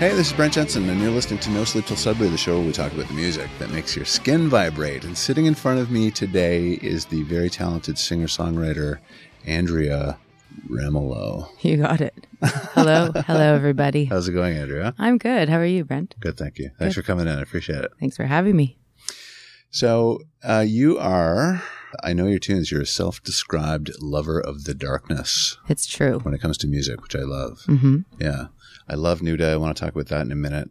Hey, this is Brent Jensen, and you're listening to No Sleep Till Suddenly, the show where we talk about the music that makes your skin vibrate. And sitting in front of me today is the very talented singer songwriter Andrea Ramolo. You got it. Hello. Hello, everybody. How's it going, Andrea? I'm good. How are you, Brent? Good, thank you. Thanks Good. for coming in. I appreciate it. Thanks for having me. So, uh, you are, I know your tunes, you're a self described lover of the darkness It's true. when it comes to music, which I love. hmm Yeah. I love Nuda. I want to talk about that in a minute.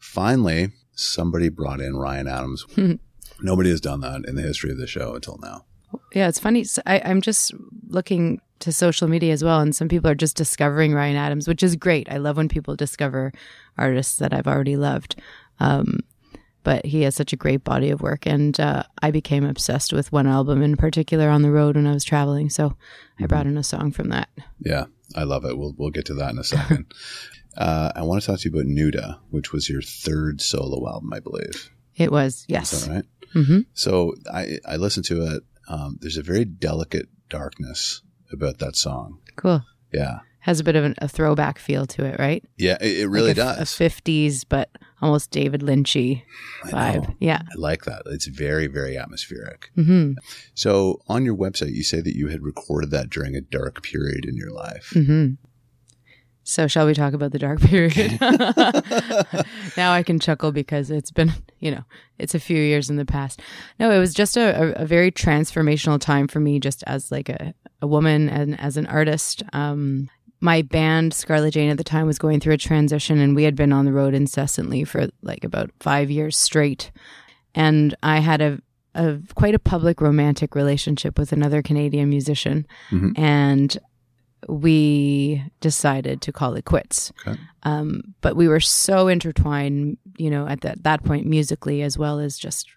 Finally, somebody brought in Ryan Adams. Nobody has done that in the history of the show until now. Yeah, it's funny. I, I'm just looking to social media as well, and some people are just discovering Ryan Adams, which is great. I love when people discover artists that I've already loved. Um, but he has such a great body of work, and uh, I became obsessed with one album in particular on the road when I was traveling. So I brought in a song from that. Yeah, I love it. We'll we'll get to that in a second. uh, I want to talk to you about Nuda, which was your third solo album, I believe. It was Is yes. that right? hmm So I I listened to it. Um, there's a very delicate darkness about that song. Cool. Yeah, Has a bit of an, a throwback feel to it, right? yeah, it, it really Like a does. A fifties, but almost David Lynchy vibe. know. Yeah. I like that. It's very very atmospheric. hmm So on your website, you say that you had recorded that during a dark period in your life. hmm So shall we talk about the dark period? now I can chuckle because it's been, you know, it's a few years in the past. No, it was just a, a, very transformational time for me, just as like a, a woman and as an artist. Um, my band Scarlett Jane at the time was going through a transition, and we had been on the road incessantly for like about five years straight. And I had a, a quite a public romantic relationship with another Canadian musician, Mhm. and we decided to call it quits. Okay. Um, but we were so intertwined, you know, at that, that point musically as well as just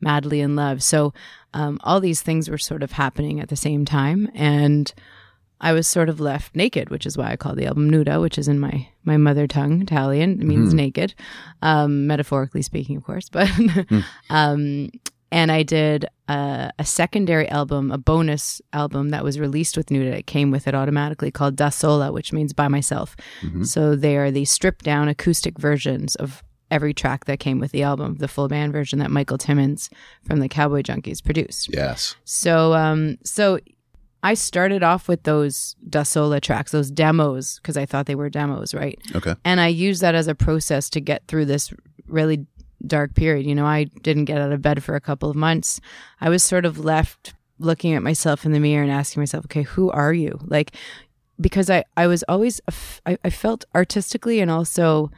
madly in love. So um, all these things were sort of happening at the same time. And I was sort of left naked, which is why I call the album Nuda, which is in my, my mother tongue, Italian. It means naked, um, metaphorically speaking, of course. But um, and I did a, a secondary album, a bonus album that was released with Nuda. It came with it automatically called Da Sola, which means by myself. So they are the stripped down acoustic versions of every track that came with the album, the full band version that Michael Timmins from the Cowboy Junkies produced. Yes. So, um, so I started off with those Da Sola tracks, those demos, because I thought they were demos, right? Okay. And I used that as a process to get through this really dark period. You know, I didn't get out of bed for a couple of months. I was sort of left looking at myself in the mirror and asking myself, okay, who are you? Like, because I, I was always, I, I felt artistically and also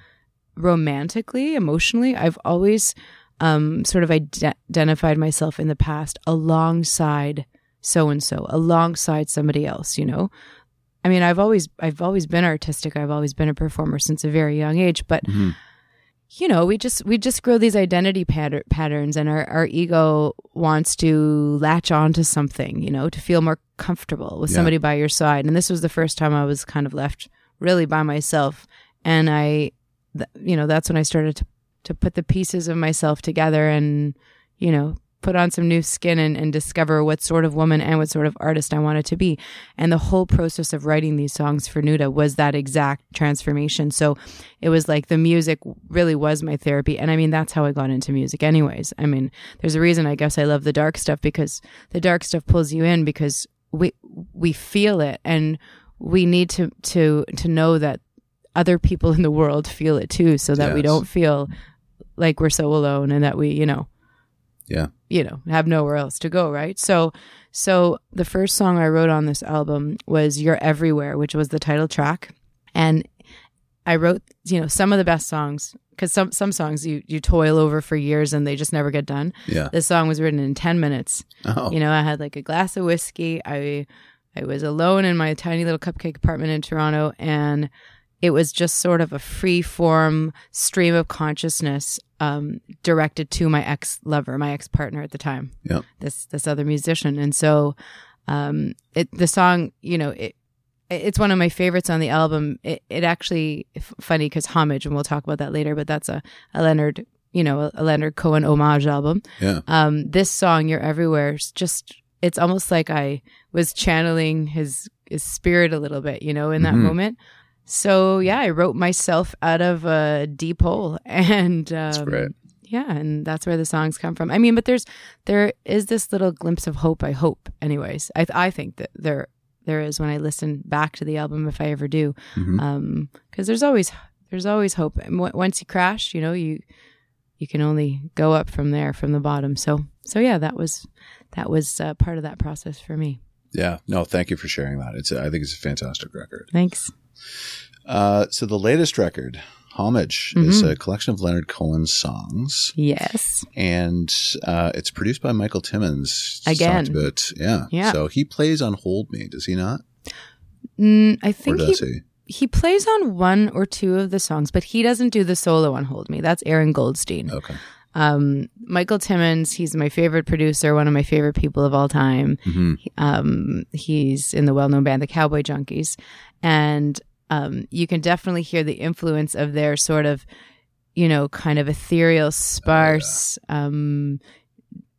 romantically, emotionally, I've always um, sort of ide- identified myself in the past alongside so and so, alongside somebody else, you know? I mean, I've always I've always been artistic. I've always been a performer since a very young age, but Mhm. You know, we just we just grow these identity patter- patterns and our our ego wants to latch on to something, you know, to feel more comfortable with Yeah. somebody by your side. And this was the first time I was kind of left really by myself and I th- you know, that's when I started to to put the pieces of myself together and, you know, put on some new skin and, and discover what sort of woman and what sort of artist I wanted to be. And the whole process of writing these songs for Nuda was that exact transformation. So it was like the music really was my therapy. And I mean, that's how I got into music, anyways. I mean, there's a reason I guess I love the dark stuff because the dark stuff pulls you in because we we feel it and we need to to to know that other people in the world feel it too so that we don't feel like we're so alone and that we, you know, Yeah. You know, have nowhere else to go, right? So so the first song I wrote on this album was You're Everywhere, which was the title track. And I wrote, you know, some of the best songs because some some songs you you toil over for years and they just never get done. Yeah. This song was written in 10 minutes. Oh. You know, I had like a glass of whiskey. I I was alone in my tiny little cupcake apartment in Toronto and it was just sort of a free form stream of consciousness um, directed to my ex lover, my ex partner at the time, Yep. this this other musician. And so um, it the song, you know, it it's one of my favorites on the album. It, it actually funny because homage, and we'll talk about that later. But that's a, a Leonard, you know, a Leonard Cohen homage album. Yeah. Um, this song, "You're Everywhere," is just it's almost like I was channeling his his spirit a little bit, you know, in that Mhm. moment. So yeah, I wrote myself out of a deep hole, and um, yeah, and that's where the songs come from. I mean, but there's there is this little glimpse of hope. I hope, anyways. I I think that there there is when I listen back to the album, if I ever do, because Mhm. um, there's always there's always hope. And w- once you crash, you know you you can only go up from there from the bottom. So so yeah, that was that was uh, part of that process for me. Yeah. No, thank you for sharing that. It's I think it's a fantastic record. Thanks. Uh, so the latest record, Homage, Mm-hmm. is a collection of Leonard Cohen's songs, Yes. and uh, it's produced by Michael Timmins. Again. about yeah. Yeah. So he plays on "Hold Me," does he not? Mm, I think he he? he plays on one or two of the songs, but he doesn't do the solo on Hold Me. That's Aaron Goldstein. Okay. Um, Michael Timmins, he's my favorite producer, one of my favorite people of all time. hmm Um, he's in the well known band, the Cowboy Junkies. And um, you can definitely hear the influence of their sort of, you know, kind of ethereal, sparse, um,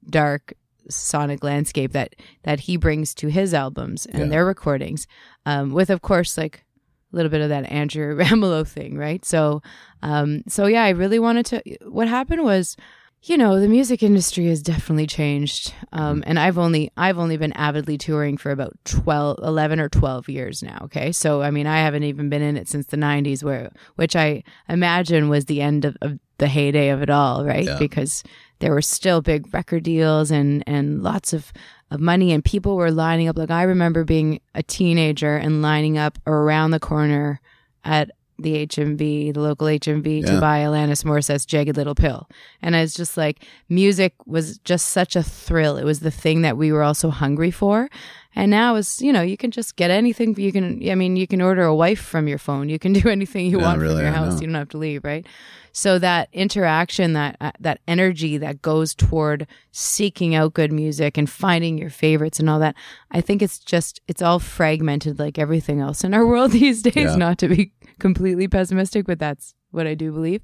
dark sonic landscape that that he brings to his albums and Yeah. their recordings um, with of course like a little bit of that Andrea Ramolo thing right so um, so yeah i really wanted to what happened was you know the music industry has definitely changed um, and i've only i've only been avidly touring for about 12 11 or 12 years now okay? So i mean i haven't even been in it since the 90s where which i imagine was the end of, of the heyday of it all right? Yeah. because there were still big record deals and and lots of of money and people were lining up. Like i remember being a teenager and lining up around the corner at the HMV, the local HMV, Yeah. to buy Alanis Morissette's Jagged Little Pill. And I was just like, music was just such a thrill. It was the thing that we were all so hungry for. And now is, you know, you can just get anything. You can, I mean, you can order a wife from your phone. You can do anything you Yeah, want really, from your house. You don't have to leave, right? So that interaction, that uh, that energy that goes toward seeking out good music and finding your favorites and all that, I think it's just it's all fragmented like everything else in our world these days. Yeah. Not to be completely pessimistic, but that's what I do believe.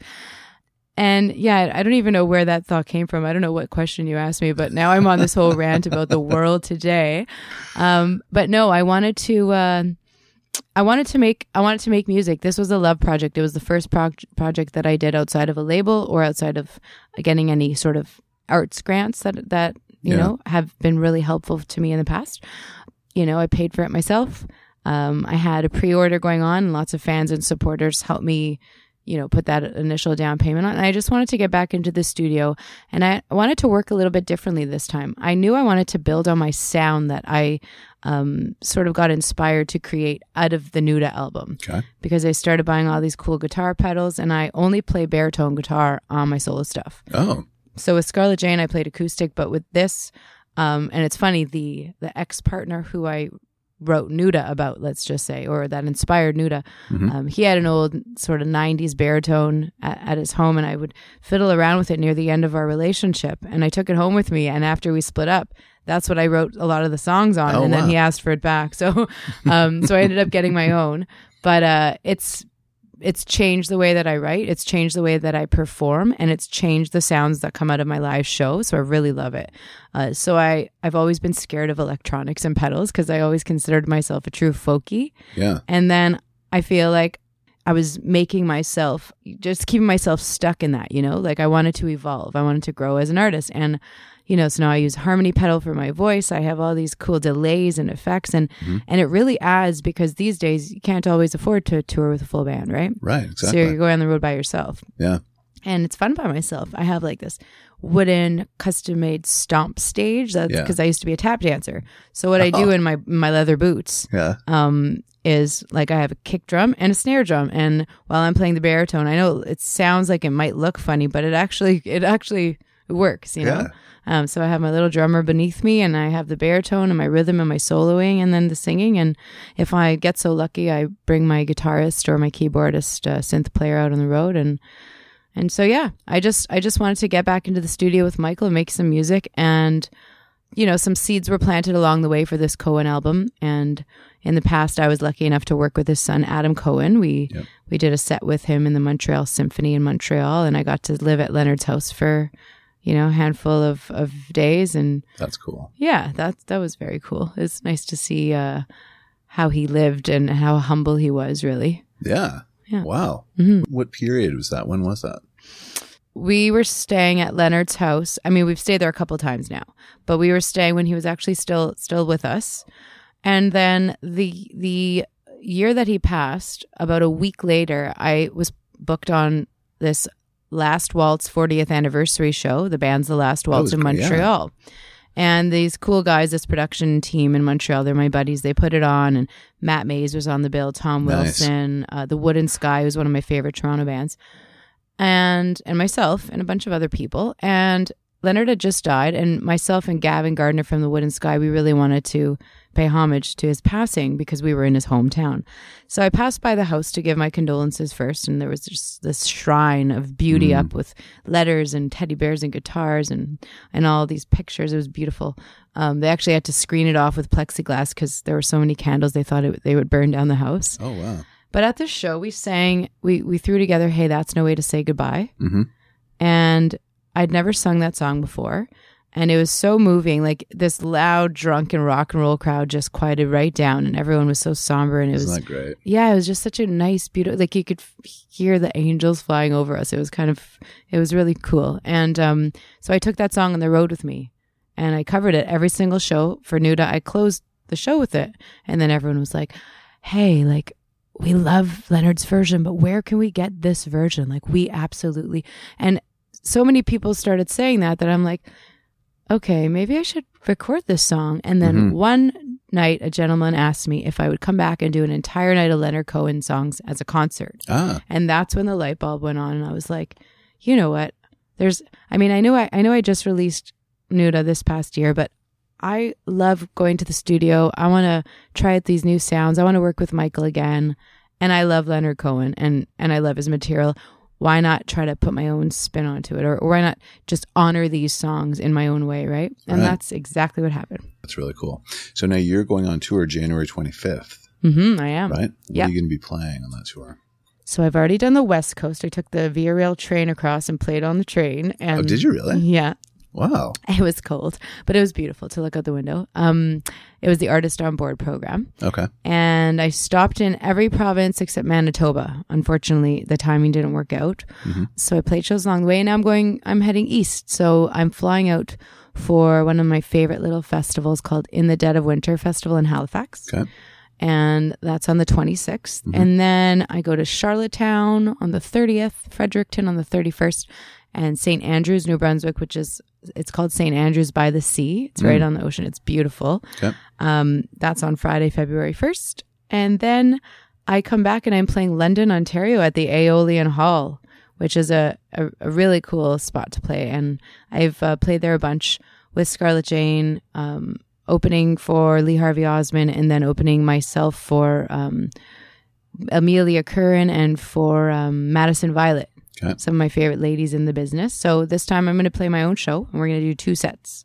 And yeah, I don't even know where that thought came from. I don't know what question you asked me, but now I'm on this whole rant about the world today. Um, but no, I wanted to. Uh, I wanted to make I wanted to make music. This was a love project. It was the first proj- project that I did outside of a label or outside of getting any sort of arts grants that that you Yeah. know have been really helpful to me in the past. You know, I paid for it myself. Um, I had a pre-order going on, and lots of fans and supporters helped me, you know, put that initial down payment on. And I just wanted to get back into the studio, and I wanted to work a little bit differently this time. I knew I wanted to build on my sound that I um, sort of got inspired to create out of the Nuda album Okay. because I started buying all these cool guitar pedals, and I only play baritone guitar on my solo stuff. Oh. So with Scarlett Jane, I played acoustic, but with this, um, and it's funny the the ex partner who I wrote Nuda about, let's just say, or that inspired Nuda, Mhm. um, he had an old sort of '90s baritone at, at his home, and I would fiddle around with it near the end of our relationship, and I took it home with me. And after we split up, that's what I wrote a lot of the songs on, Oh, and wow. then he asked for it back. So, um, so I ended up getting my own, but uh, it's it's changed the way that I write. It's changed the way that I perform, and it's changed the sounds that come out of my live show. So I really love it. Uh, so I I've always been scared of electronics and pedals because I always considered myself a true folkie. Yeah. And then I feel like I was making myself just keeping myself stuck in that. You know, like I wanted to evolve. I wanted to grow as an artist, and you know, so now I use harmony pedal for my voice. I have all these cool delays and effects, and Mhm. and it really adds because these days you can't always afford to tour with a full band, right? Right. So you're going on the road by yourself. Yeah. And it's fun by myself. I have like this wooden custom made stomp stage. That's Yeah. because I used to be a tap dancer. So what I do Oh. in my my leather boots Yeah. um, is like I have a kick drum and a snare drum, and while I'm playing the baritone, I know it sounds like it might look funny, but it actually it actually works, you know. Yeah. Um, so I have my little drummer beneath me, and I have the baritone and my rhythm and my soloing, and then the singing. And if I get so lucky, I bring my guitarist or my keyboardist, uh, synth player out on the road, and and so yeah, I just I just wanted to get back into the studio with Michael and make some music, and you know, some seeds were planted along the way for this Cohen album. And in the past, I was lucky enough to work with his son Adam Cohen. We Yep. we did a set with him in the Montreal Symphony in Montreal, and I got to live at Leonard's house for you know a handful of of days and That's cool. yeah that that was very cool it's nice to see uh how he lived and how humble he was really Yeah. Yeah. Wow. Mhm. What period was that? When was that? We were staying at Leonard's house. I mean, we've stayed there a couple times now, but we were staying when he was actually still still with us. And then the the year that he passed, about a week later, I was booked on this Last Waltz 40th anniversary show. The band's The Last Waltz in great, yeah. Montreal. And these cool guys, this production team in Montreal, they're my buddies. They put it on, and Matt Mays was on the bill. Tom Nice. Wilson, uh, the Wooden Sky was one of my favorite Toronto bands and and myself and a bunch of other people. And Leonard had just died, and myself and Gavin Gardner from the Wooden Sky, we really wanted to pay homage to his passing because we were in his hometown. So I passed by the house to give my condolences first, and there was just this shrine of beauty up with letters and teddy bears and guitars and and all these pictures. It was beautiful. Um, they actually had to screen it off with plexiglass because there were so many candles they thought it, they would burn down the house. Oh, wow. But at this show, we sang, we we threw together, "Hey, that's no way to say goodbye," hmm and I'd never sung that song before, and it was so moving. Like this loud, drunken rock and roll crowd just quieted right down, and everyone was so somber, and it Isn't was great? yeah, it was just such a nice, beautiful. Like you could f- hear the angels flying over us. It was kind of, it was really cool. And um, so I took that song on the road with me, and I covered it every single show for Nuda. I closed the show with it, and then everyone was like, "Hey, like." We love Leonard's version, but where can we get this version? Like, we absolutely, and so many people started saying that that I'm like, okay, maybe I should record this song. And then Mhm. one night, a gentleman asked me if I would come back and do an entire night of Leonard Cohen songs as a concert. Ah, And that's when the light bulb went on. And I was like, you know what? There's, I mean, I knew I, I know I just released Nuda this past year, but I love going to the studio. I want to try out these new sounds. I want to work with Michael again. And I love Leonard Cohen and, and I love his material. Why not try to put my own spin onto it? Or, or why not just honor these songs in my own way, right? And Right. that's exactly what happened. that's really cool. So now you're going on tour January 25th, hmm I am. right? What Yeah. are you going to be playing on that tour? So I've already done the West Coast. I took the Via Rail train across and played on the train. And Oh, did you really? Yeah. Wow. It was cold, but it was beautiful to look out the window. Um, it was the Artist on Board program. Okay. And I stopped in every province except Manitoba. Unfortunately, the timing didn't work out. Mhm. So I played shows along the way, and now I'm going, I'm heading east. So I'm flying out for one of my favorite little festivals called In the Dead of Winter Festival in Halifax. Okay. And that's on the 26th. And then I go to Charlottetown on the 30th, Fredericton on the 31st, and St. Andrews, New Brunswick, which is, it's called St. Andrews by the Sea. It's right on the ocean. It's beautiful. Okay. Um, that's on Friday, February 1st. And then I come back and I'm playing London, Ontario at the Aeolian Hall, which is a, a, a really cool spot to play. And I've uh, played there a bunch with Scarlett Jane, um, opening for Lee Harvey Osmond, and then opening myself for um, Amelia Curran and for um, Madison Violet, Okay. some of my favorite ladies in the business. So this time I'm going to play my own show, and we're going to do two sets.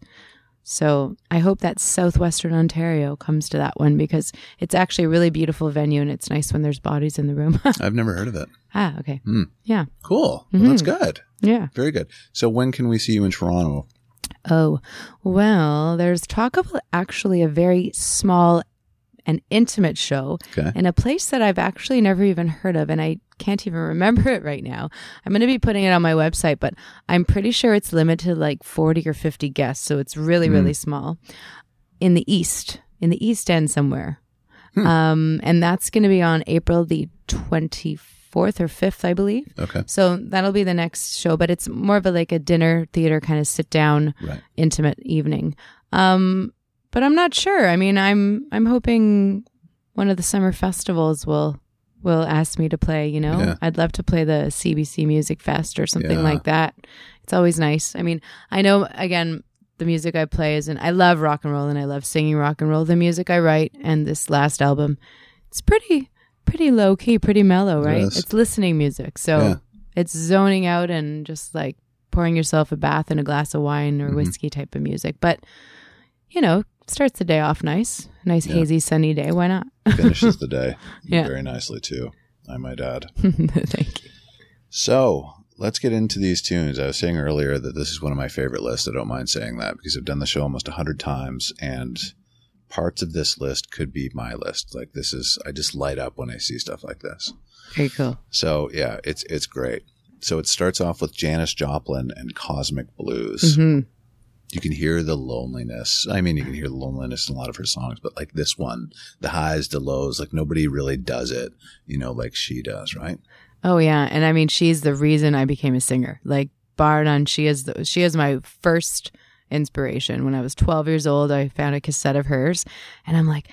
So I hope that Southwestern Ontario comes to that one because it's actually a really beautiful venue, and it's nice when there's bodies in the room. I've never heard of it. ah, okay, Hmm. yeah, Cool. Well, that's good. yeah. Very good. So when can we see you in Toronto? Oh, well, there's talk of actually a very small and intimate show Okay. in a place that I've actually never even heard of, and I can't even remember it right now. I'm going to be putting it on my website, but I'm pretty sure it's limited to like 40 or 50 guests, so it's really, really small. In the east, in the east end somewhere, um, and that's going to be on April the 24th or 5th, I believe. Okay. So that'll be the next show, but it's more of a like a dinner theater kind of sit down Right. intimate evening. Um, but I'm not sure. I mean, I'm I'm hoping one of the summer festivals will will ask me to play. You know, Yeah. I'd love to play the CBC Music Fest or something Yeah. like that. It's always nice. I mean, I know again the music I play is, and I love rock and roll, and I love singing rock and roll. The music I write and this last album, it's pretty pretty low key, pretty mellow, right? is. It's listening music, so Yeah. it's zoning out and just like pouring yourself a bath and a glass of wine or Mhm. whiskey type of music. But you know, starts the day off nice, nice Yeah. hazy sunny day. Why not? Finishes the day Yeah. very nicely too. I might add. Thank you. So let's get into these tunes. I was saying earlier that this is one of my favorite lists. I don't mind saying that because I've done the show almost a hundred times, and parts of this list could be my list. Like this is, I just light up when I see stuff like this. Very cool. So yeah, it's it's great. So it starts off with Janis Joplin and Kozmic Blues. hmm You can hear the loneliness. I mean, you can hear the loneliness in a lot of her songs, but like this one, the highs, the lows, like nobody really does it, you know, like she does, right? Oh yeah, and I mean she's the reason I became a singer. Like bar none, she is the, she is my first inspiration. When I was 12 years old, I found a cassette of hers, and I'm like,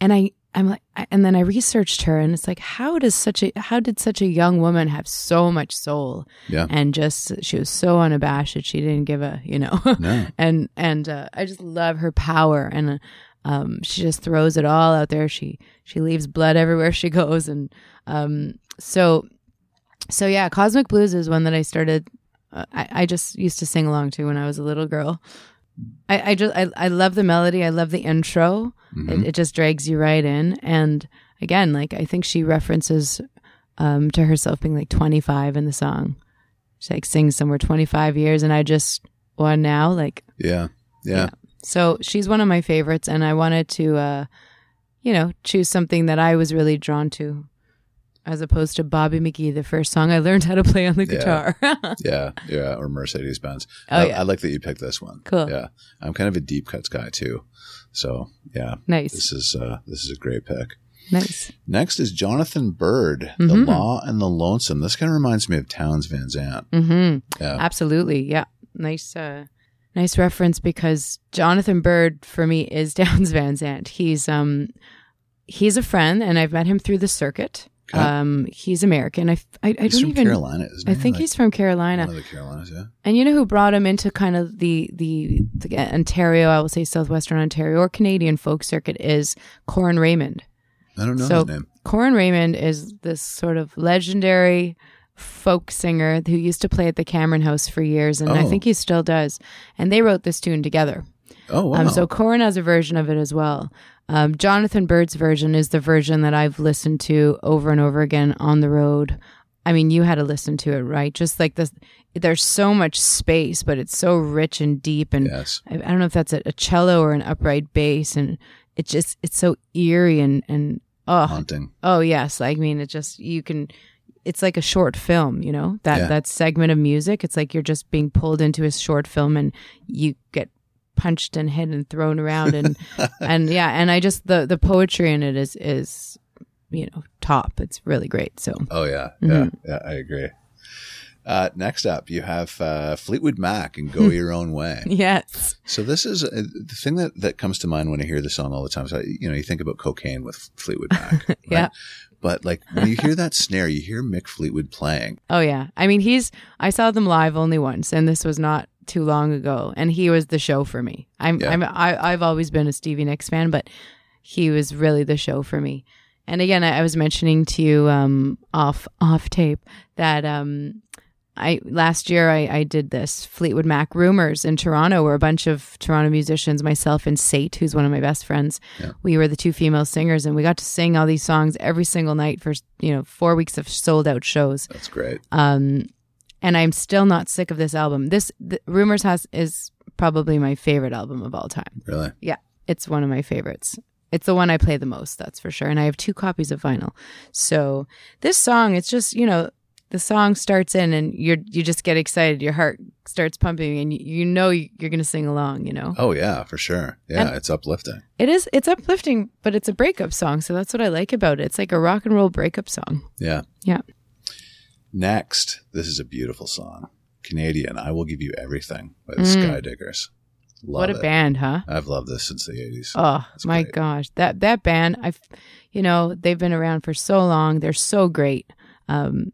and I I'm like, and then I researched her, and it's like, how does such a how did such a young woman have so much soul? Yeah. and just she was so unabashed. That she didn't give a you know, No. and and uh, I just love her power and. Uh, um, she just throws it all out there. She she leaves blood everywhere she goes, and um, so so yeah, Kozmic Blues is one that I started. Uh, I, I just used to sing along to when I was a little girl. I, I just I, I love the melody. I love the intro. Mhm. It, it just drags you right in. And again, like I think she references um, to herself being like 25 in the song. She like sings somewhere 25 years, and I just one now like Yeah. Yeah. so she's one of my favorites, and I wanted to, uh, you know, choose something that I was really drawn to, as opposed to Bobby McGee, the first song I learned how to play on the guitar. Yeah. Yeah. Or Mercedes Benz. Oh, I, yeah. I like that you picked this one. Cool. Yeah. I'm kind of a deep cuts guy too. So yeah, nice, this is, uh, this is a great pick. nice. Next is Jonathan Byrd, The Mhm. Law and the Lonesome. This kind of reminds me of Townes Van Zandt. hmm Yeah. Absolutely, yeah. Nice, uh, nice reference because Jonathan Byrd for me is Townes Van Zandt. He's um, he's a friend, and I've met him through the circuit. Okay. Um, he's American. I I, I He's don't from even. Carolina, isn't I think Like, he's from Carolina. the Carolinas, yeah. And you know who brought him into kind of the, the the Ontario, I will say southwestern Ontario or Canadian folk circuit is Corin Raymond. I don't know So- his name. Corin Raymond is this sort of legendary folk singer who used to play at the Cameron House for years, and I Oh. think he still does. And they wrote this tune together. Oh, wow. Um, so Corin has a version of it as well. Um, Jonathan Byrd's version is the version that I've listened to over and over again on the road. I mean, you had to listen to it, right? Just like this, there's so much space, but it's so rich and deep. And yes. I, I don't know if that's a, a cello or an upright bass, and it just it's so eerie and and oh Haunting. oh yes, I mean it just you can. It's like a short film, you know that Yeah. that segment of music. It's like you're just being pulled into a short film, and you get punched and hit and thrown around, and and yeah, and I just the the poetry in it is is you know top. It's really great. So Oh, yeah. Mm-hmm. Yeah. Yeah. I agree. Uh, next up, you have uh, Fleetwood Mac and Go Your Own Way. yes, So this is uh, the thing that, that comes to mind when I hear the song all the time. So you know, you think about cocaine with Fleetwood Mac, right? Yeah. But like when you hear that snare, you hear Mick Fleetwood playing. Oh yeah. I mean, he's I saw them live only once and this was not too long ago and he was the show for me. I'm Yeah. I'm I I've always been a Stevie Nicks fan, but he was really the show for me. And again, I, I was mentioning to you um off off tape that um I last year I, I did this Fleetwood Mac rumors in Toronto where a bunch of Toronto musicians, myself and Sate, who's one of my best friends, Yeah. we were the two female singers and we got to sing all these songs every single night for you know four weeks of sold out shows. That's great. Um, and I'm still not sick of this album. This the, Rumors has is probably my favorite album of all time. Really. Yeah, it's one of my favorites. It's the one I play the most, that's for sure. And I have two copies of vinyl. So this song, it's just you know the song starts in and you're you just get excited. Your heart starts pumping and you, you know you're going to sing along. You know Oh yeah, for sure. Yeah, And- it's uplifting. it is it's uplifting, but it's a breakup song. So that's what I like about it. It's like a rock and roll breakup song. Yeah. Yeah. Next, this is a beautiful song. Canadian, I will give you everything by the Mm. Skydiggers. Love what a it. band, huh? I've loved this since the eighties. Oh That's my great. gosh, that that band, I've, you know, they've been around for so long. They're so great. Um,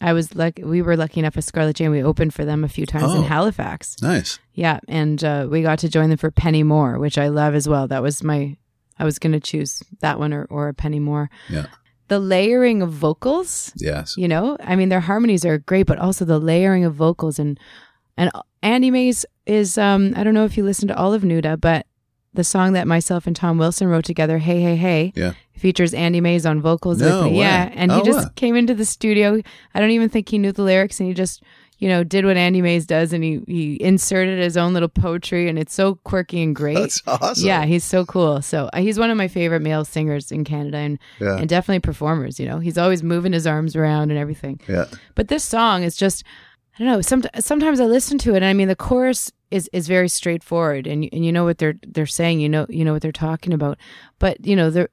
I was lucky. We were lucky enough at Scarlett Jane. We opened for them a few times in Oh. Halifax. Nice. Yeah, and uh, we got to join them for Penny More, which I love as well. That was my. I was going to choose that one or or a Penny More. Yeah. The layering of vocals, Yes. you know, I mean, their harmonies are great, but also the layering of vocals and and Andy Maize is. Um, I don't know if you listen to all of Nuda, but the song that myself and Tom Wilson wrote together, "Hey Hey Hey," Yeah. features Andy Maize on vocals No with me. Yeah, and he Oh, just wow. came into the studio. I don't even think he knew the lyrics, and he just, you know, did what Andy Maize does and he, he inserted his own little poetry and it's so quirky and great. That's awesome. Yeah, he's so cool. So uh, he's one of my favorite male singers in Canada and, Yeah. and definitely performers, you know. He's always moving his arms around and everything. Yeah. But this song is just I don't know, some, sometimes I listen to it and I mean the chorus is, is very straightforward and and you know what they're they're saying, you know you know what they're talking about. But, you know, the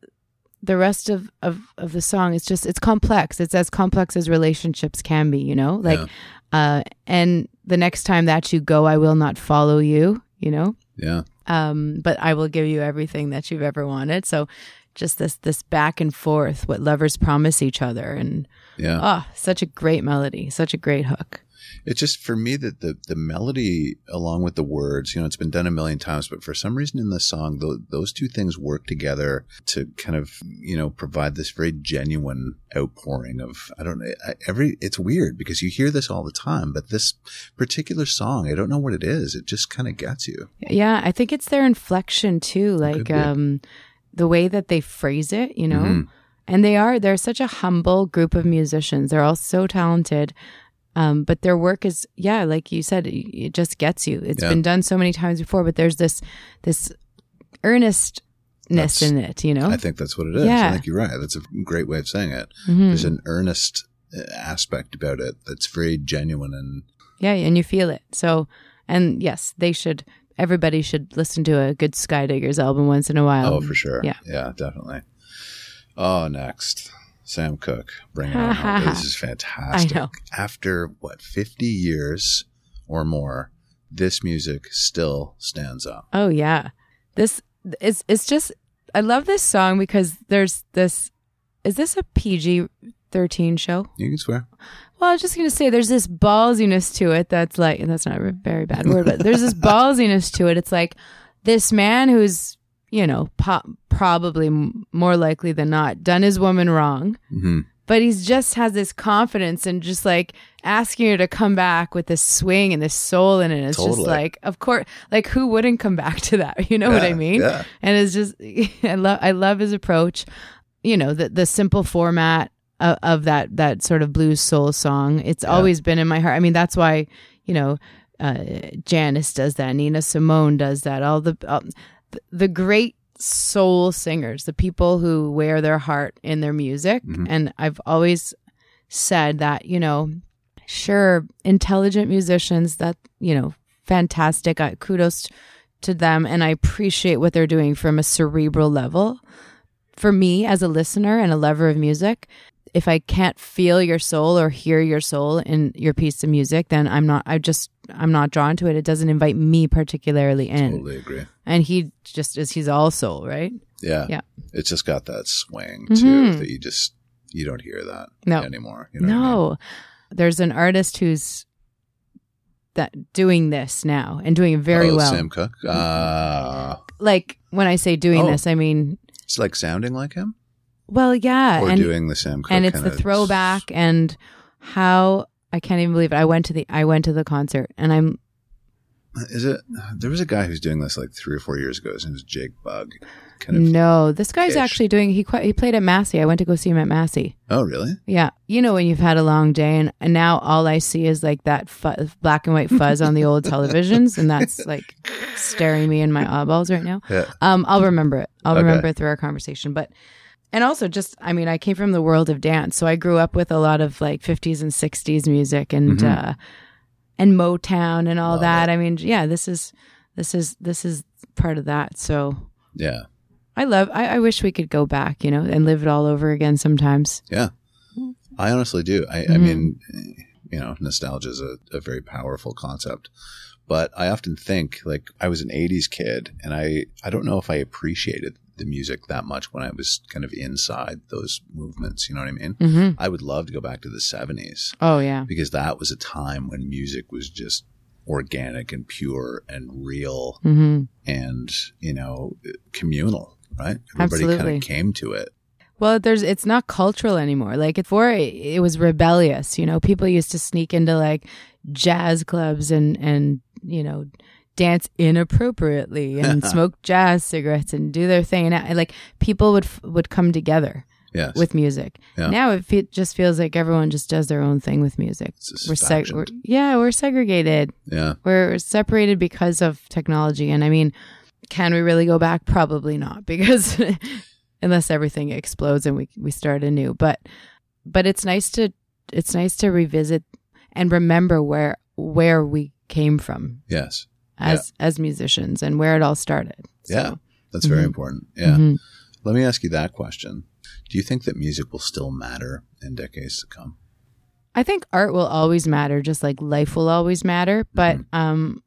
the rest of, of, of the song is just it's complex. It's as complex as relationships can be, you know? Like Yeah. Uh and the next time that you go I will not follow you, you know? Yeah. um, but I will give you everything that you've ever wanted. So just this this back and forth, what lovers promise each other, and Yeah. oh, such a great melody, such a great hook. It's just for me that the the melody along with the words, you know, it's been done a million times, but for some reason in this song, tho- those two things work together to kind of, you know, provide this very genuine outpouring of I don't know every. It's weird because you hear this all the time, but this particular song, I don't know what it is. It just kind of gets you. Yeah, I think it's their inflection too, like um, the way that they phrase it, you know. Mhm. And they are they're such a humble group of musicians. They're all so talented. Um, but their work is, yeah, like you said, it, just gets you. It's Yeah. been done so many times before, but there's this this earnestness That's- in it, you know. I think that's what it is. Yeah. I think you're right. That's a great way of saying it. Mhm. There's an earnest uh, aspect about it that's very genuine and Yeah, and you feel it. So, and yes, they should. Everybody should listen to a good Skydiggers album once in a while. Oh, for sure. yeah. Yeah, definitely. Oh, next. Sam Cooke. Bring it on. This is fantastic. I know. After, what, 50 years or more, this music still stands up. Oh yeah, this is. It's just. I love this song because there's this. Is this a PG thirteen show? You can swear. Well, I was just gonna say there's this ballsiness to it that's like, and that's not a very bad word, but there's this ballsiness to it. It's like this man who's, you know, po- probably m- more likely than not done his woman wrong, hmm but he's just has this confidence and just like asking her to come back with this swing and this soul in it. It's just like, of course, like who wouldn't come back to that? You know what I mean? yeah. And it's just, I love, I love his approach. You know, the the simple format of, of that that sort of blues soul song. It's always been in my heart. I mean, that's why you know, uh, Janis does that, Nina Simone does that. All the uh, th- the great soul singers, the people who wear their heart in their music. Mm-hmm. And I've always said that, you know, sure, intelligent musicians, that, you know, fantastic. I, kudos to them. And I appreciate what they're doing from a cerebral level. For me, as a listener and a lover of music, if I can't feel your soul or hear your soul in your piece of music, then I'm not, I just, I'm not drawn to it. It doesn't invite me particularly in. Totally agree. And he just is, he's all soul, right? Yeah. Yeah. It's just got that swing too Mhm. that you just you don't hear that No. anymore. You know what I mean? No. There's an artist who's that doing this now and doing it very oh, well. Sam Cooke. Uh, Like when I say doing Oh. this, I mean, it's like sounding like him well, yeah, or and doing the Sam Cooke. and it's the throwback and how I can't even believe it. I went to the I went to the concert and I'm Is it? There was a guy who's doing this like three or four years ago. His name was Jake Bugg. Kind of. no, this guy's ish. actually doing he quite, he played at Massey. I went to go see him at Massey. Oh, really? Yeah, you know when you've had a long day and, and now all I see is like that fu- black and white fuzz on the old televisions, and that's like staring me in my eyeballs right now. Yeah. Um, I'll remember it. I'll Okay. remember it through our conversation. But and also just I mean I came from the world of dance, so I grew up with a lot of like 50s and 60s music and Mhm. uh, and Motown and all Love that. it. I mean, yeah, this is this is this is part of that. So Yeah. I love. I, I wish we could go back, you know, and live it all over again sometimes. Yeah. I honestly do. I, I Mhm. mean, you know, nostalgia is a, a very powerful concept. But I often think like I was an 80s kid and I, I don't know if I appreciated the music that much when I was kind of inside those movements. You know what I mean? hmm I would love to go back to the 70s Oh yeah. because that was a time when music was just organic and pure and real hmm and, you know, communal, right? Everybody kind Absolutely. of came to it. Well, there's it's not cultural anymore. Like before, it was rebellious. You know, people used to sneak into like jazz clubs and and you know dance inappropriately and smoke jazz cigarettes and do their thing. And uh, like people would f- would come together. Yes. with music. Yeah. Now it fe- just feels like everyone just does their own thing with music. We're, seg- we're yeah, we're segregated. yeah. We're separated because of technology. And I mean, can we really go back? Probably not, because unless everything explodes and we we start anew. But but it's nice to it's nice to revisit and remember where where we came from Yes. As as musicians and where it all started. So, Yeah. That's very Mhm. important. Yeah. mhm. Let me ask you that question. Do you think that music will still matter in decades to come? I think art will always matter, just like life will always matter. But um,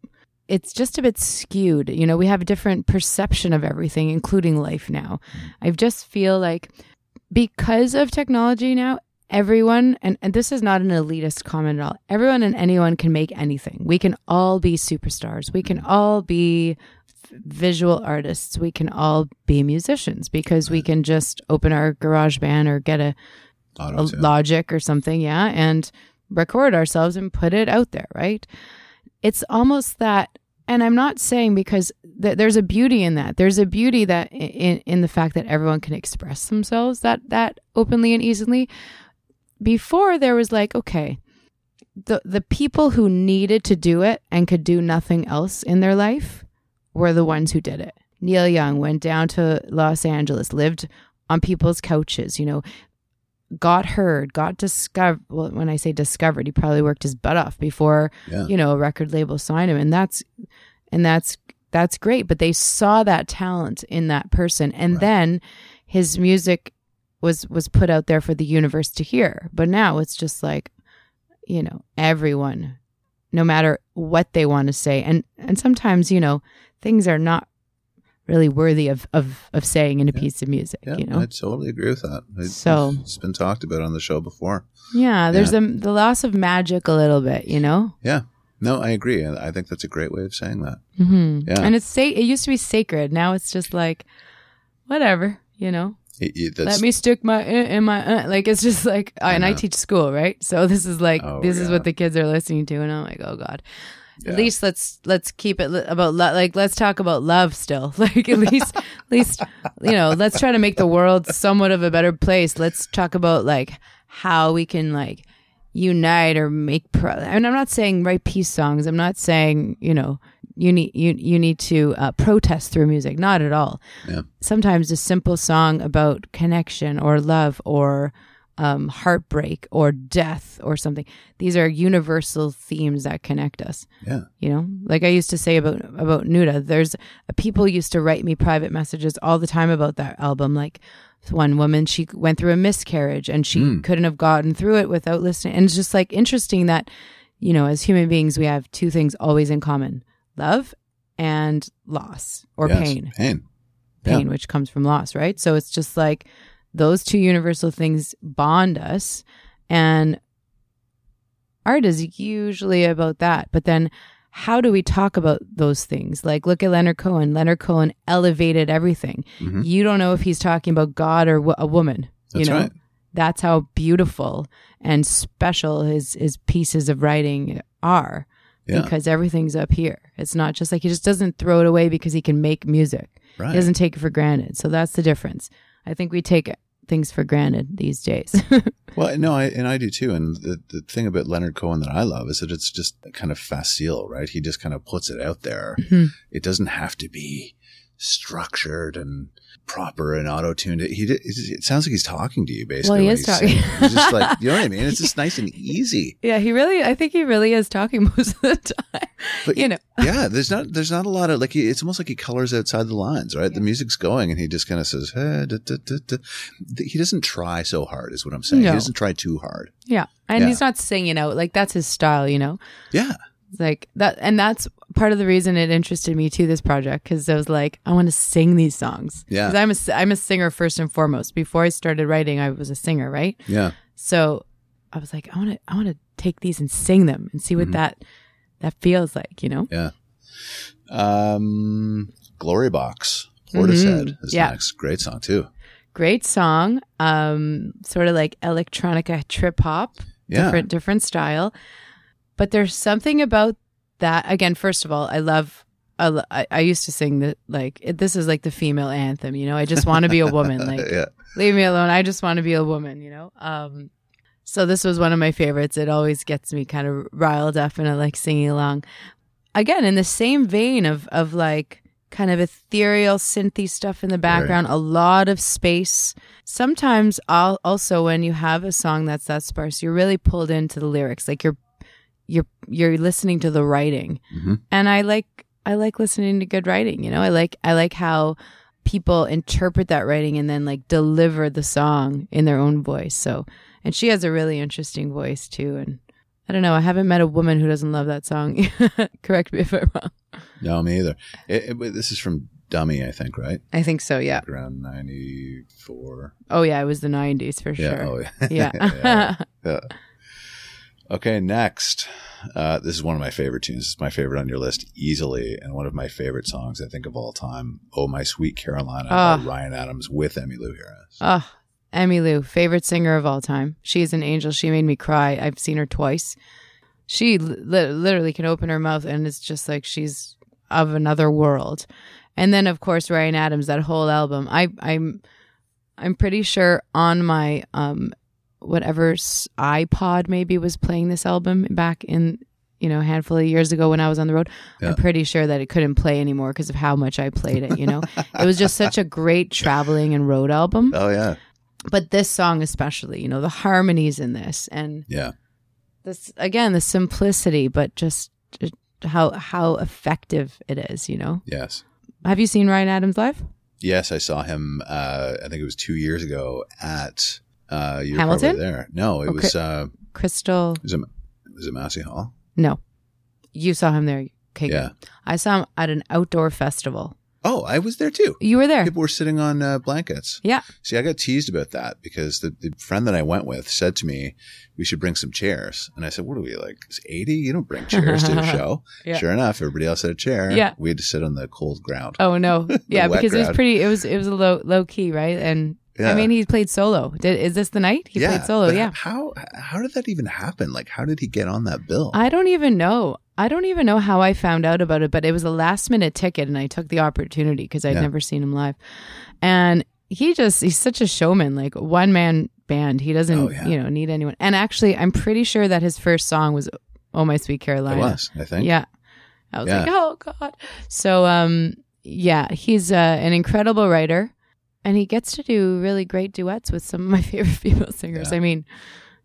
it's just a bit skewed. You know, we have a different perception of everything, including life now. I just feel like because of technology now, everyone, and, and this is not an elitist comment at all, everyone and anyone can make anything. We can all be superstars. We can all be visual artists. We can all be musicians because we can just open our GarageBand or get a a logic or something, yeah, and record ourselves and put it out there, right? It's almost that, and I'm not saying because th- there's a beauty in that. There's a beauty that in in the fact that everyone can express themselves that that openly and easily. Before there was like, okay, the the people who needed to do it and could do nothing else in their life were the ones who did it. Neil Young went down to Los Angeles, lived on people's couches, you know, got heard, got discovered. Well, when I say discovered, he probably worked his butt off before, Yeah. you know, a record label signed him. And that's, and that's, that's great. But they saw that talent in that person. And Right. then his music was, was put out there for the universe to hear. But now it's just like, you know, everyone, no matter what they want to say. And, and sometimes, you know, things are not really worthy of, of, of saying in a Yeah. piece of music, Yeah, you know? I totally agree with that. It- So- it's been talked about on the show before. Yeah, there's the the loss of magic a little bit, you know. Yeah. No, I agree. I think that's a great way of saying that. hmm Yeah. And it's sa- it used to be sacred. Now it's just like, whatever, you know. It- it- Let me stick my uh, in my uh. like. It's just like, uh, and I teach school, right? So this is like Oh, this is what the kids are listening to, and I'm like, oh god. Yeah. At least let's let's keep it li- about lo- like let's talk about love still. Like at least at least you know let's try to make the world somewhat of a better place. Let's talk about like how we can like unite or make pro- and I'm not saying write peace songs. I'm not saying, you know, you need you you need to uh, protest through music. Not at all. Yeah. Sometimes a simple song about connection or love or um, heartbreak or death or something. These are universal themes that connect us. Yeah. You know, like I used to say about about Nuda. There's people used to write me private messages all the time about that album. Like one woman, she went through a miscarriage and she Mm. couldn't have gotten through it without listening. And it's just like interesting that you know, as human beings, we have two things always in common: love and loss or Yes. pain Pain. Yeah. which comes from loss, right? So it's just like those two universal things bond us. And art is usually about that. But then how do we talk about those things? Like, look at Leonard Cohen. Leonard Cohen elevated everything. Mhm. You don't know if he's talking about God or w- a woman. That's you know, right. that's how beautiful and special his his pieces of writing are Yeah. because everything's up here. It's not just like he just doesn't throw it away because he can make music. Right. He doesn't take it for granted. So that's the difference. I think we take things for granted these days. Well, no, I, and I do too. And the, the thing about Leonard Cohen that I love is that it's just kind of facile, right? He just kind of puts it out there. Mhm. It doesn't have to be structured and proper and auto tuned. He did, it sounds like he's talking to you basically. Well, he is he's talking. He's just like, you know what I mean? It's just nice and easy. yeah, he really, I think he really is talking most of the time. But You know. yeah, there's not there's not a lot of like he, it's almost like he colors outside the lines, right? The music's going and he just kind of says, da, da, da, da. he doesn't try so hard, is what I'm saying. No. He doesn't try too hard. Yeah. And Yeah. he's not singing out. Like that's his style, you know? Yeah, It's like that. And that's part of the reason it interested me to this project. Cause I was like, I want to sing these songs. Yeah. I'm a, I'm a singer first and foremost. Before I started writing, I was a singer, right? yeah, So I was like, I want to, I want to take these and sing them and see what Mhm. that, that feels like, you know? yeah. Um, Glory Box, Portishead Mhm. is Yeah. next. Great song too. Great song. Um, sort of like electronica trip hop, Yeah, different, different style. But there's something about that. Again, first of all, I love I, I, used to sing that like it, this is like the female anthem. You know, I just want to be a woman. Like yeah. leave me alone. I just want to be a woman. You know. Um, so this was one of my favorites. It always gets me kind of riled up, and I like singing along. Again, in the same vein of of like kind of ethereal synthy stuff in the background, a lot of space. Sometimes I'll also when you have a song that's that sparse, you're really pulled into the lyrics. Like you're you're you're listening to the writing. Mhm. And I like I like listening to good writing, you know. I like I like how people interpret that writing and then like deliver the song in their own voice. So, and she has a really interesting voice too and I don't know, I haven't met a woman who doesn't love that song. Correct me if I'm wrong. No, me either. It, it- this is from Dummy, I think, right? I think so, yeah. Around 94. Oh yeah, it was the 90s for Yeah. sure. Oh, yeah. yeah. yeah. yeah. Okay, next. Uh, this is one of my favorite tunes. It's my favorite on your list easily, and one of my favorite songs I think of all time. "Oh My Sweet Carolina" Ah. by Ryan Adams with Emmylou Harris. Oh, Emmylou, favorite singer of all time. She's an angel. She made me cry. I've seen her twice. She li- literally can open her mouth and it's just like she's of another world. And then of course Ryan Adams, that whole album. I I'm I'm pretty sure on my um whatever iPod maybe was playing this album back in you know a handful of years ago when I was on the road. Yeah. I'm pretty sure that it couldn't play anymore because of how much I played it. You know, it was just such a great traveling and road album Oh yeah, but this song especially you know the harmonies in this and yeah, this again the simplicity but just just how how effective it is you know yes, have you seen ryan adams live yes. I saw him. Uh, I think it was two years ago at. Uh, you Hamilton? there. No, it Okay. was. Uh, crystal was it was a Massey Hall. no you saw him there okay Yeah. good. i saw him at an outdoor festival Oh, I was there too. you were there People were sitting on uh, blankets. yeah See, I got teased about that because the, the friend that I went with said to me, we should bring some chairs. And I said, what are we, like 80? You don't bring chairs to a show. Yeah. Sure enough, everybody else had a chair. Yeah. We had to sit on the cold ground. oh no yeah because it was pretty it was it was a low low key right and Yeah. i mean he played solo did is this the night he played solo yeah How, how did that even happen? Like, how did he get on that bill? I don't even know. I don't even know how I found out about it, but it was a last minute ticket and I took the opportunity because I'd Yeah. never seen him live. And he just, he's such a showman, like one man band. He doesn't, Oh, yeah. you know, need anyone. And actually, I'm pretty sure that his first song was Oh My Sweet Carolina." it was, I think. Yeah. I was Yeah. like, oh God. So, um, yeah, he's uh, an incredible writer and he gets to do really great duets with some of my favorite female singers. Yeah. I mean,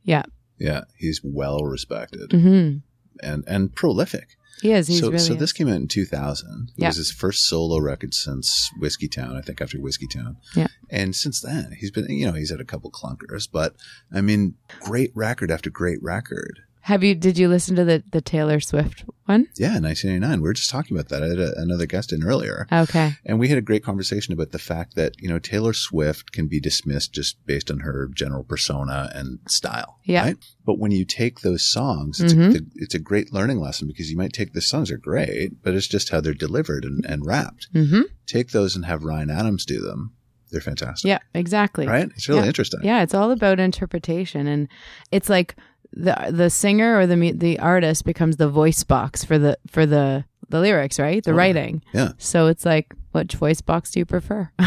yeah. Yeah. He's well respected hmm and, and prolific. He is. He's so, really so is. this came out in 2000. It Yeah. was his first solo record since Whiskeytown, I think, after Whiskeytown. Yeah. And since then, he's been, you know, he's had a couple clunkers, but I mean, great record after great record. Have you? Did you listen to the the Taylor Swift one? Yeah, 1989. We were just talking about that. I had a, another guest in earlier, Okay. and we had a great conversation about the fact that you know Taylor Swift can be dismissed just based on her general persona and style. Yeah. Right? But when you take those songs, it's, Mhm. a, it's a great learning lesson because you might take the songs are great, but it's just how they're delivered and, and wrapped. Mm-hmm. Take those and have Ryan Adams do them. They're fantastic. Yeah. Exactly. Right? It's really Yeah. interesting. Yeah. It's all about interpretation, and it's like the the singer or the the artist becomes the voice box for the for the the lyrics, right? The Totally. writing. Yeah. So it's like, which voice box do you prefer?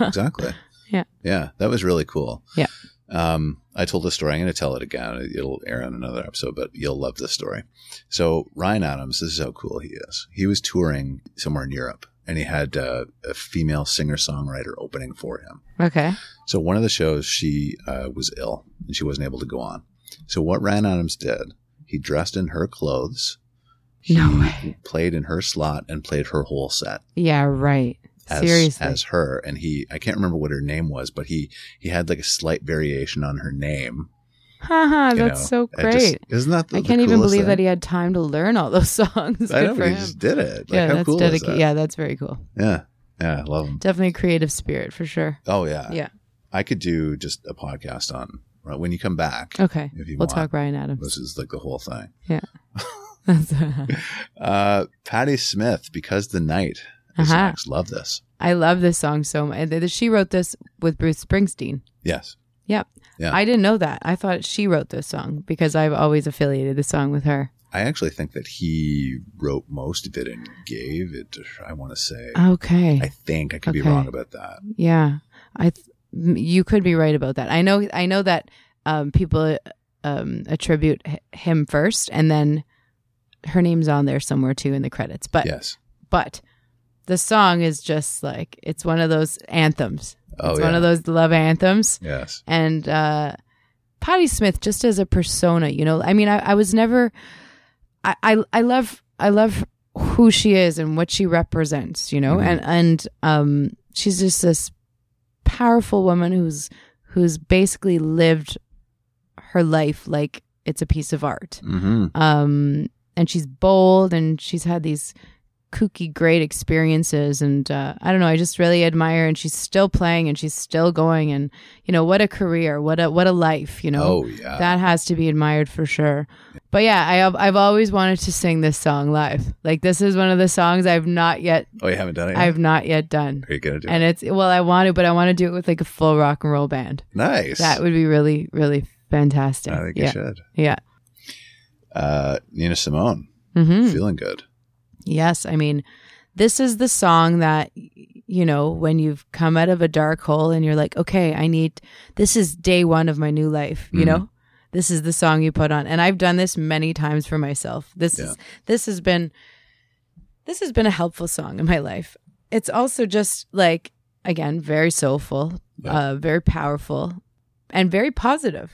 Exactly. Yeah. Yeah. That was really cool. Yeah. Um, I told the story. I'm going to tell it again. It'll air on another episode, but you'll love this story. So Ryan Adams, this is how cool he is. He was touring somewhere in Europe and he had uh, a female singer songwriter opening for him. okay. So one of the shows, she uh, was ill and she wasn't able to go on. So what Ryan Adams did, he dressed in her clothes. He No way. played in her slot and played her whole set Yeah. Right. as, Seriously. as her. And he, I can't remember what her name was, but he, he had like a slight variation on her name. Haha. That's know. so I just- great. isn't that the, I can't even believe thing? that he had time to learn all those songs. I know, for he him. just did it. Like, yeah, how that's cool is dedicated. that? Yeah, that's very cool. Yeah. Yeah. I love him. Definitely creative spirit for sure. Oh, yeah. Yeah. I could do just a podcast on right, when you come back. Okay. If you We'll want. talk Ryan Adams. This is like the whole thing. Yeah. Uh, Patti Smith, Because the Night is Uh-huh. next. Love this. I love this song so much. She wrote this with Bruce Springsteen. Yes. Yep. Yeah. I didn't know that. I thought she wrote this song because I've always affiliated the song with her. I actually think that he wrote most of it and gave it. To, I want to say. Okay. I think I could be wrong about that. Yeah, I. Th- you could be right about that. I know. I know that um, people um, attribute h- him first, and then her name's on there somewhere too in the credits. But Yes. but the song is just like it's one of those anthems. Oh it's yeah. one of those love anthems. yes. And uh, Patti Smith, just as a persona, you know, I mean, I, I was never. I, I I love I love who she is and what she represents, you know, Mhm. and and um, she's just this powerful woman who's who's basically lived her life like it's a piece of art. hmm Um, and she's bold and she's had these kooky, great experiences. And uh, I don't know, I just really admire. And she's still playing and she's still going. And you know, what a career, what a what a life. You know, Oh yeah. that has to be admired for sure. But yeah, I have, I've always wanted to sing this song live. Like this is one of the songs I've not yet oh, you haven't done it. Yet? I've not yet done. Are you gonna do And it? it's well, I want to, but I want to do it with like a full rock and roll band. Nice. That would be really, really fantastic. I think yeah, you should. yeah. Uh, Nina Simone, hmm feeling good. Yes, I mean, this is the song that you know when you've come out of a dark hole and you're like, okay, I need. This is day one of my new life. You Mhm. know, this is the song you put on, and I've done this many times for myself. This Yeah. is this has been this has been a helpful song in my life. It's also just like again very soulful, Yeah. uh, very powerful, and very positive.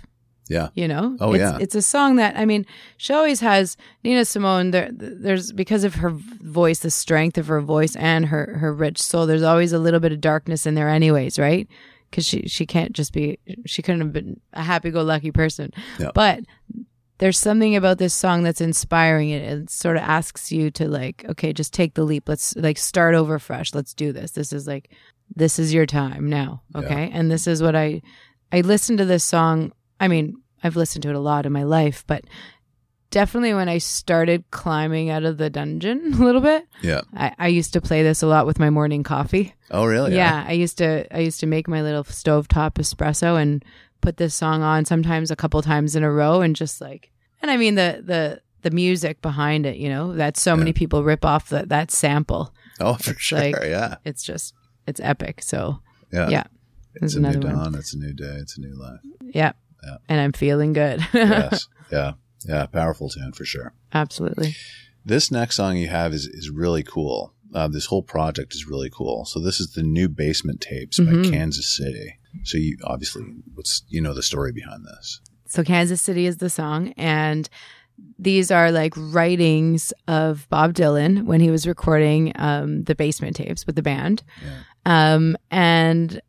Yeah. You know, Oh, it's, yeah. it's a song that I mean, she always has Nina Simone. There, there's because of her voice, the strength of her voice, and her her rich soul. There's always a little bit of darkness in there, anyways, right? Because she she can't just be she couldn't have been a happy go lucky person, Yeah. but there's something about this song that's inspiring. It it sort of asks you to like, okay, just take the leap. Let's like start over fresh. Let's do this. This is like this is your time now, okay? And this is what I I listened to this song. I mean, I've listened to it a lot in my life, but definitely when I started climbing out of the dungeon a little bit, Yeah. I, I used to play this a lot with my morning coffee. Oh really? yeah, I used to I used to make my little stovetop espresso and put this song on sometimes a couple times in a row and just like and I mean the the the music behind it, you know, that so many people rip off the, that sample. Oh, for sure. like- yeah. It's just it's epic. So Yeah. yeah. It's a new another one. dawn. It's a new day. It's a new life. yeah. Yeah. And I'm feeling good. yes. Yeah. Yeah. Powerful tune for sure. Absolutely. This next song you have is, is really cool. Uh, this whole project is really cool. So this is the new basement tapes by Mhm. Kansas City. So you obviously, what's, you know, the story behind this. So Kansas City is the song and these are like writings of Bob Dylan when he was recording um, the basement tapes with the band. Yeah. Um, and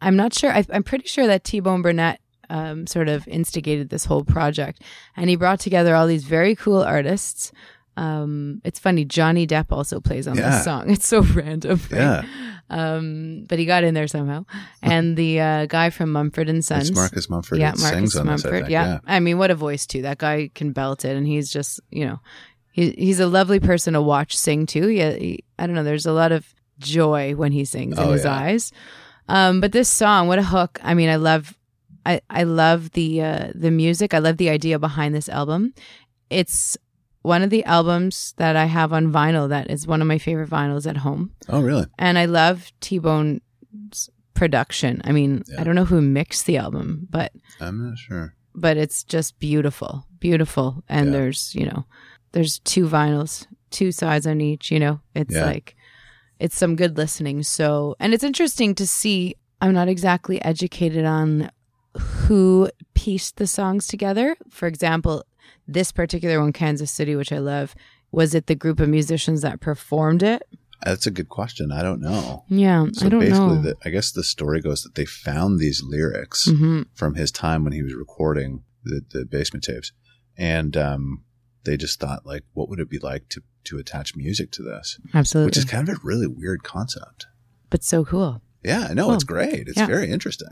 I'm not sure, I, I'm pretty sure that T Bone Burnett um, sort of instigated this whole project. And he brought together all these very cool artists. Um, it's funny, Johnny Depp also plays on Yeah. this song. It's so random. right? Yeah. Um, but he got in there somehow. And the uh, guy from Mumford and Sons. It's Marcus Mumford. Yeah, Marcus sings on Mumford. this, I yeah. yeah. I mean, what a voice too. That guy can belt it, and he's just you know, he he's a lovely person to watch sing too. Yeah, he, I don't know. There's a lot of joy when he sings in Oh, his yeah. eyes. Um, but this song, what a hook! I mean, I love, I I love the uh, the music. I love the idea behind this album. It's one of the albums that I have on vinyl. That is one of my favorite vinyls at home Oh, really? and I love T Bone's production. I mean, Yeah. I don't know who mixed the album, but I'm not sure. but it's just beautiful, beautiful. And Yeah. there's you know, there's two vinyls, two sides on each. You know, it's Yeah. like it's some good listening. So, and it's interesting to see. I'm not exactly educated on who pieced the songs together. For example, this particular one, Kansas City, which I love, was it the group of musicians that performed it? That's a good question. I don't know. Yeah, So I don't basically, know. The, I guess the story goes that they found these lyrics hmm from his time when he was recording the, the basement tapes, and um, they just thought, like, what would it be like to to attach music to this? Absolutely. Which is kind of a really weird concept. but so cool. Yeah, no, Cool. it's great. It's Yeah. very interesting.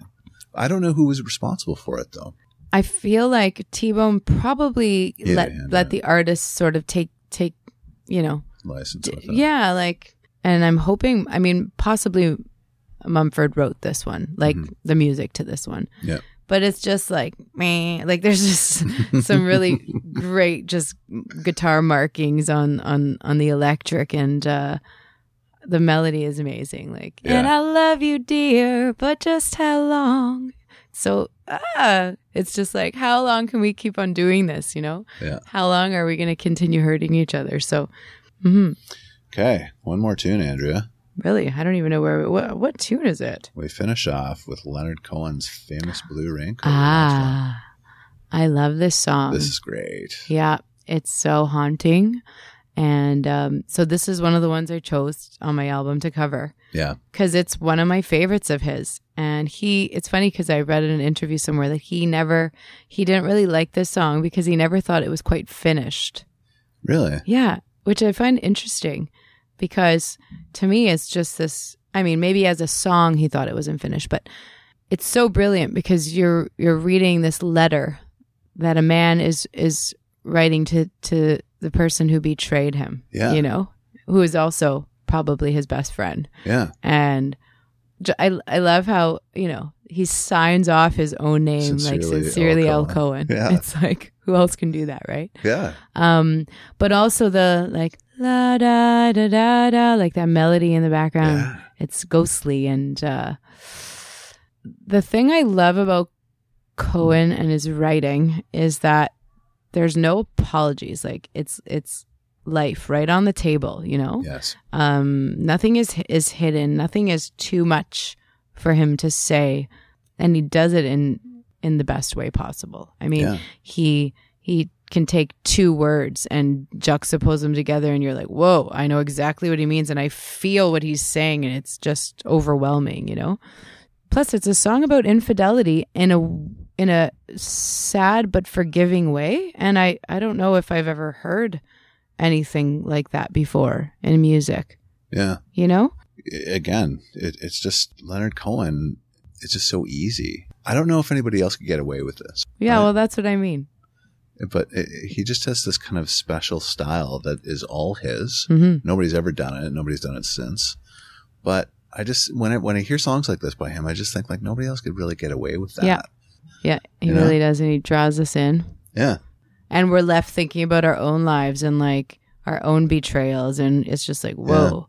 I don't know who was responsible for it though. I feel like T Bone probably Yeah, let yeah, let yeah. the artist sort of take take you know License. d- yeah like and I'm hoping I mean possibly Mumford wrote this one like Mhm. the music to this one Yeah. but it's just like me. Like there's just some really great just guitar markings on on on the electric and uh the melody is amazing. Like, Yeah. and I love you, dear, but just how long? So, ah, it's just like, how long can we keep on doing this? You know, Yeah. how long are we going to continue hurting each other? So, mhm. Okay, one more tune, Andrea. really, I don't even know where, what, what tune is it? We finish off with Leonard Cohen's famous Blue Raincoat. Ah, I love this song. This is great. Yeah, it's so haunting. And um, so this is one of the ones I chose on my album to cover Yeah. because it's one of my favorites of his. And he, it's funny because I read in an interview somewhere that he never, he didn't really like this song because he never thought it was quite finished. Really? Yeah, which I find interesting because to me it's just this I mean maybe as a song he thought it wasn't finished but it's so brilliant because you're you're reading this letter that a man is is writing to to the person who betrayed him Yeah. you know who is also probably his best friend Yeah. and I, I love how you know he signs off his own name like Sincerely L. sincerely L. Cohen. Cohen. Yeah. It's like who else can do that, right? Yeah. Um, but also the like la da da da da, like that melody in the background. Yeah. It's ghostly and uh, the thing I love about Cohen and his writing is that there's no apologies. Like it's it's life right on the table, you know. Yes. Um, nothing is is hidden. Nothing is too much for him to say, and he does it in in the best way possible. I mean, Yeah. he he can take two words and juxtapose them together, and you're like, "Whoa! I know exactly what he means, and I feel what he's saying, and it's just overwhelming," you know. Plus, it's a song about infidelity in a in a sad but forgiving way, and I I don't know if I've ever heard anything like that before in music. Yeah. You know? Again, it, it's just Leonard Cohen. It's just so easy. I don't know if anybody else could get away with this. Yeah, Right. well, that's what I mean. but it, he just has this kind of special style that is all his. hmm Nobody's ever done it. Nobody's done it since. But I just when I when I hear songs like this by him, I just think like nobody else could really get away with that. Yeah. Yeah, he You know? really does, and he draws us in, Yeah. and we're left thinking about our own lives and like our own betrayals, and it's just like whoa.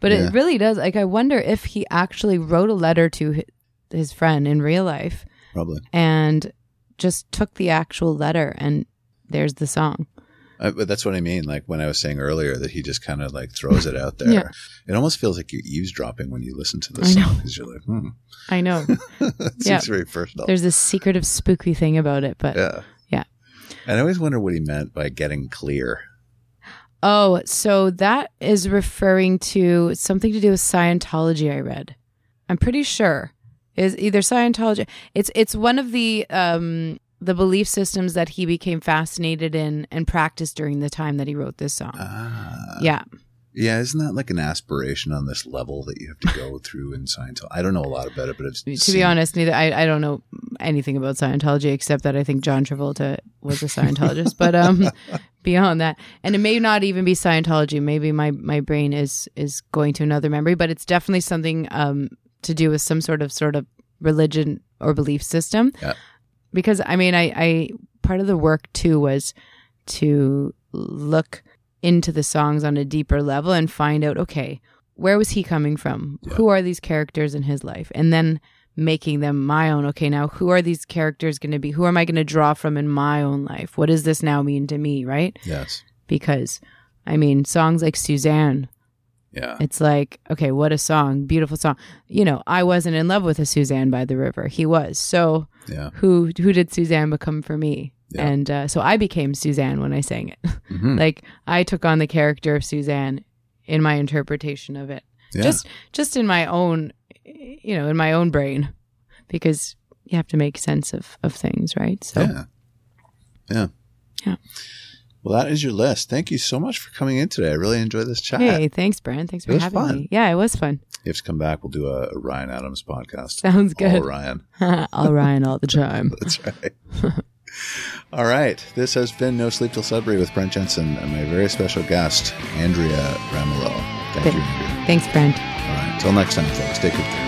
But Yeah. it really does. Like, I wonder if he actually wrote a letter to his friend in real life Probably. and just took the actual letter, and there's the song. Uh, but that's what I mean. Like when I was saying earlier that he just kind of like throws it out there. Yeah. It almost feels like you're eavesdropping when you listen to this I song because you're like, hmm, I know that seems Yeah. very personal. there's this secretive, spooky thing about it, but yeah. Yeah. And I always wonder what he meant by getting clear. Oh, so that is referring to something to do with Scientology. I read. I'm pretty sure is either Scientology. It's it's one of the um the belief systems that he became fascinated in and practiced during the time that he wrote this song. Ah. yeah, Yeah, isn't that like an aspiration on this level that you have to go through in Scientology? I don't know a lot about it, but it's to be honest, neither I, I don't know anything about Scientology except that I think John Travolta was a Scientologist. but um, beyond that, and it may not even be Scientology. Maybe my my brain is is going to another memory, but it's definitely something um to do with some sort of sort of religion or belief system. Yeah. Because I mean, I I part of the work too was to look into the songs on a deeper level and find out okay where was he coming from? Yeah. who are these characters in his life? And then making them my own. Okay now who are these characters going to be? Who am i going to draw from in my own life? What does this now mean to me right? Yes. because i mean songs like suzanne Yeah. it's like okay what a song beautiful song you know i wasn't in love with a suzanne by the river he was so Yeah. who who did suzanne become for me Yeah. and uh, so i became suzanne when i sang it Mhm. like i took on the character of suzanne in my interpretation of it Yeah. just just in my own you know in my own brain because you have to make sense of of things right so yeah. Yeah. Yeah. Well, that is your list. Thank you so much for coming in today. I really enjoyed this chat. hey thanks Brent thanks for having fun. me yeah it was fun You have to come back. We'll do a, a Ryan Adams podcast. sounds good. All Ryan. all Ryan all the time That's right. All right. This has been No Sleep Till Sudbury with Brent Jensen and my very special guest, Andrea Ramolo. Thank Thank- you, Andrea. thanks Brent All right. Until next time, folks. Take good care.